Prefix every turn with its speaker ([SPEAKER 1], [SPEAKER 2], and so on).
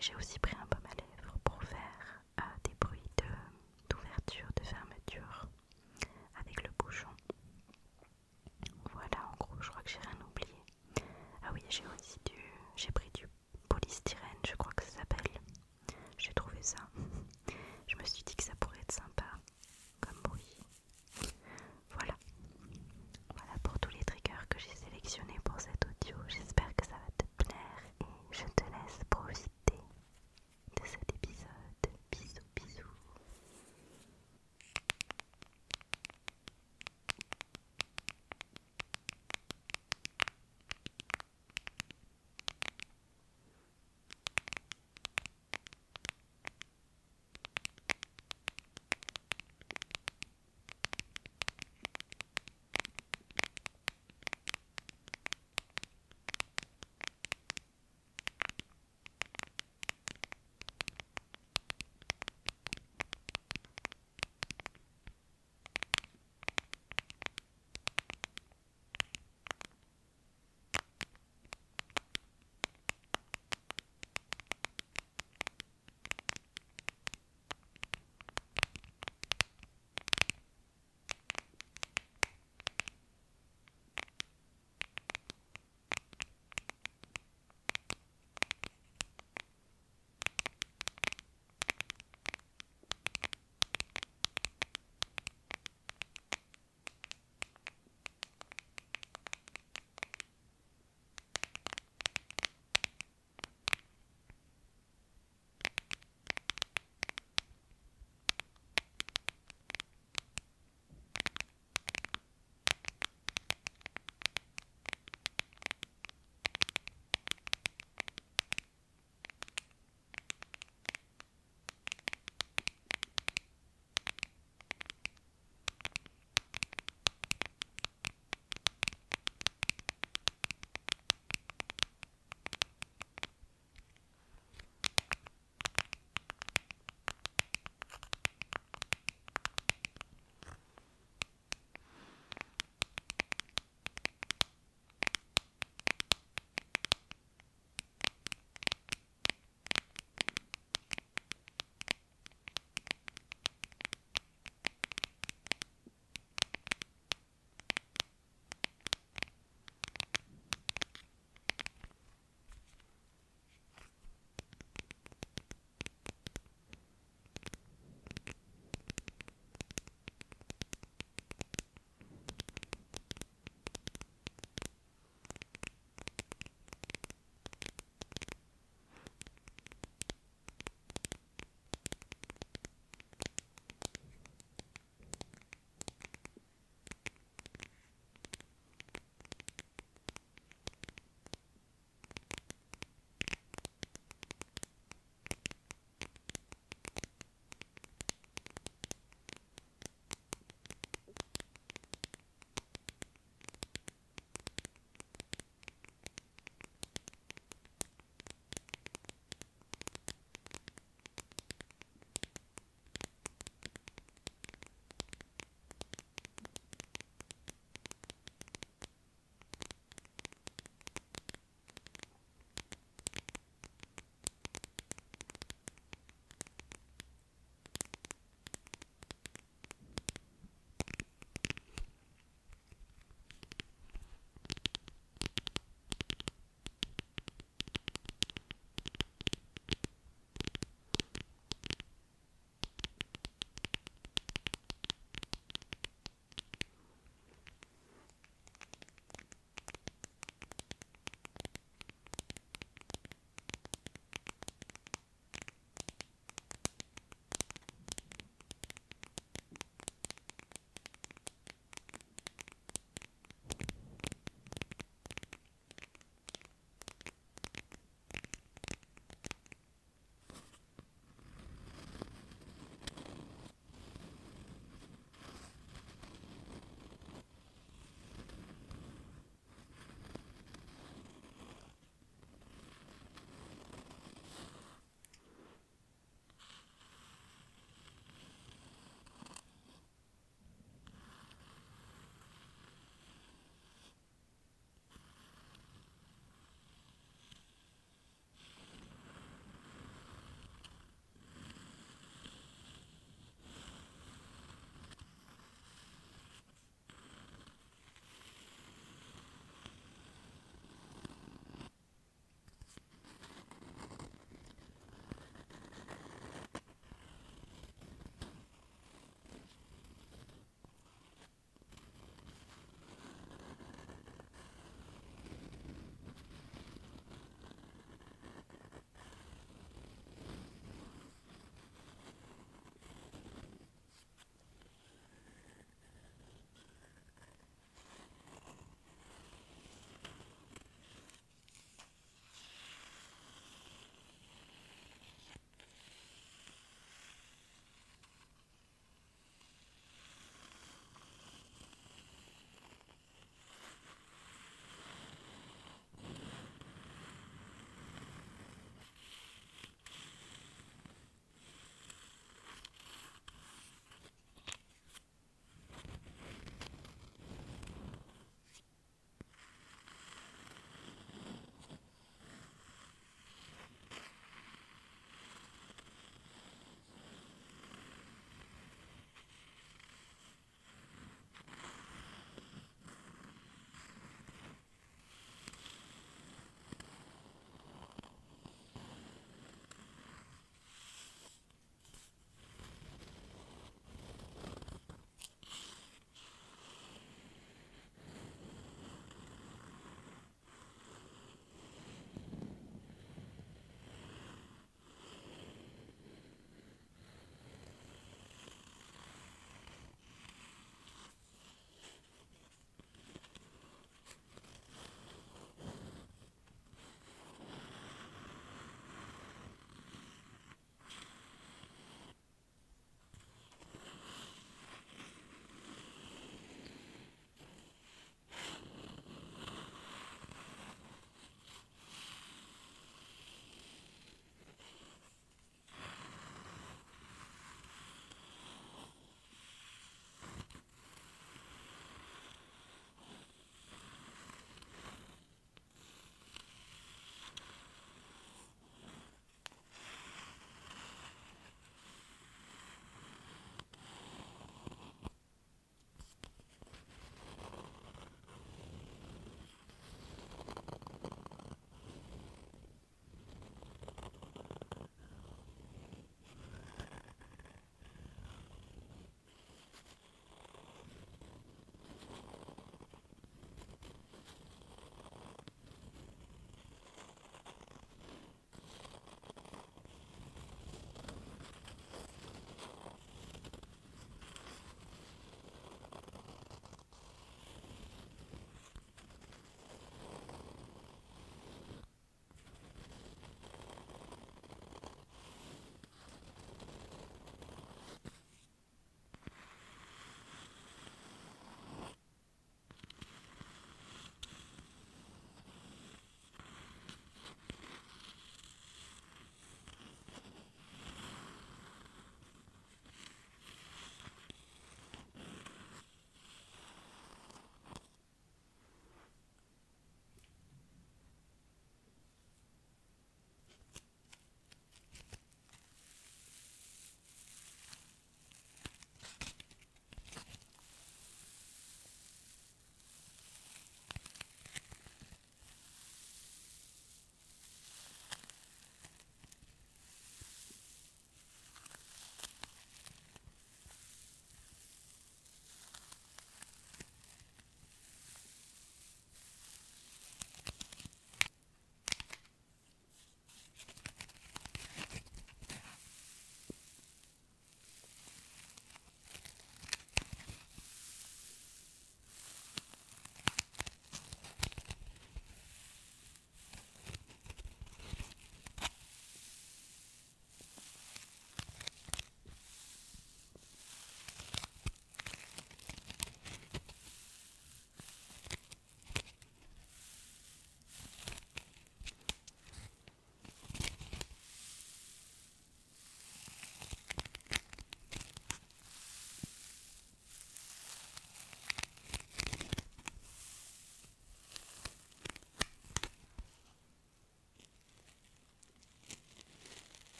[SPEAKER 1] j'ai aussi.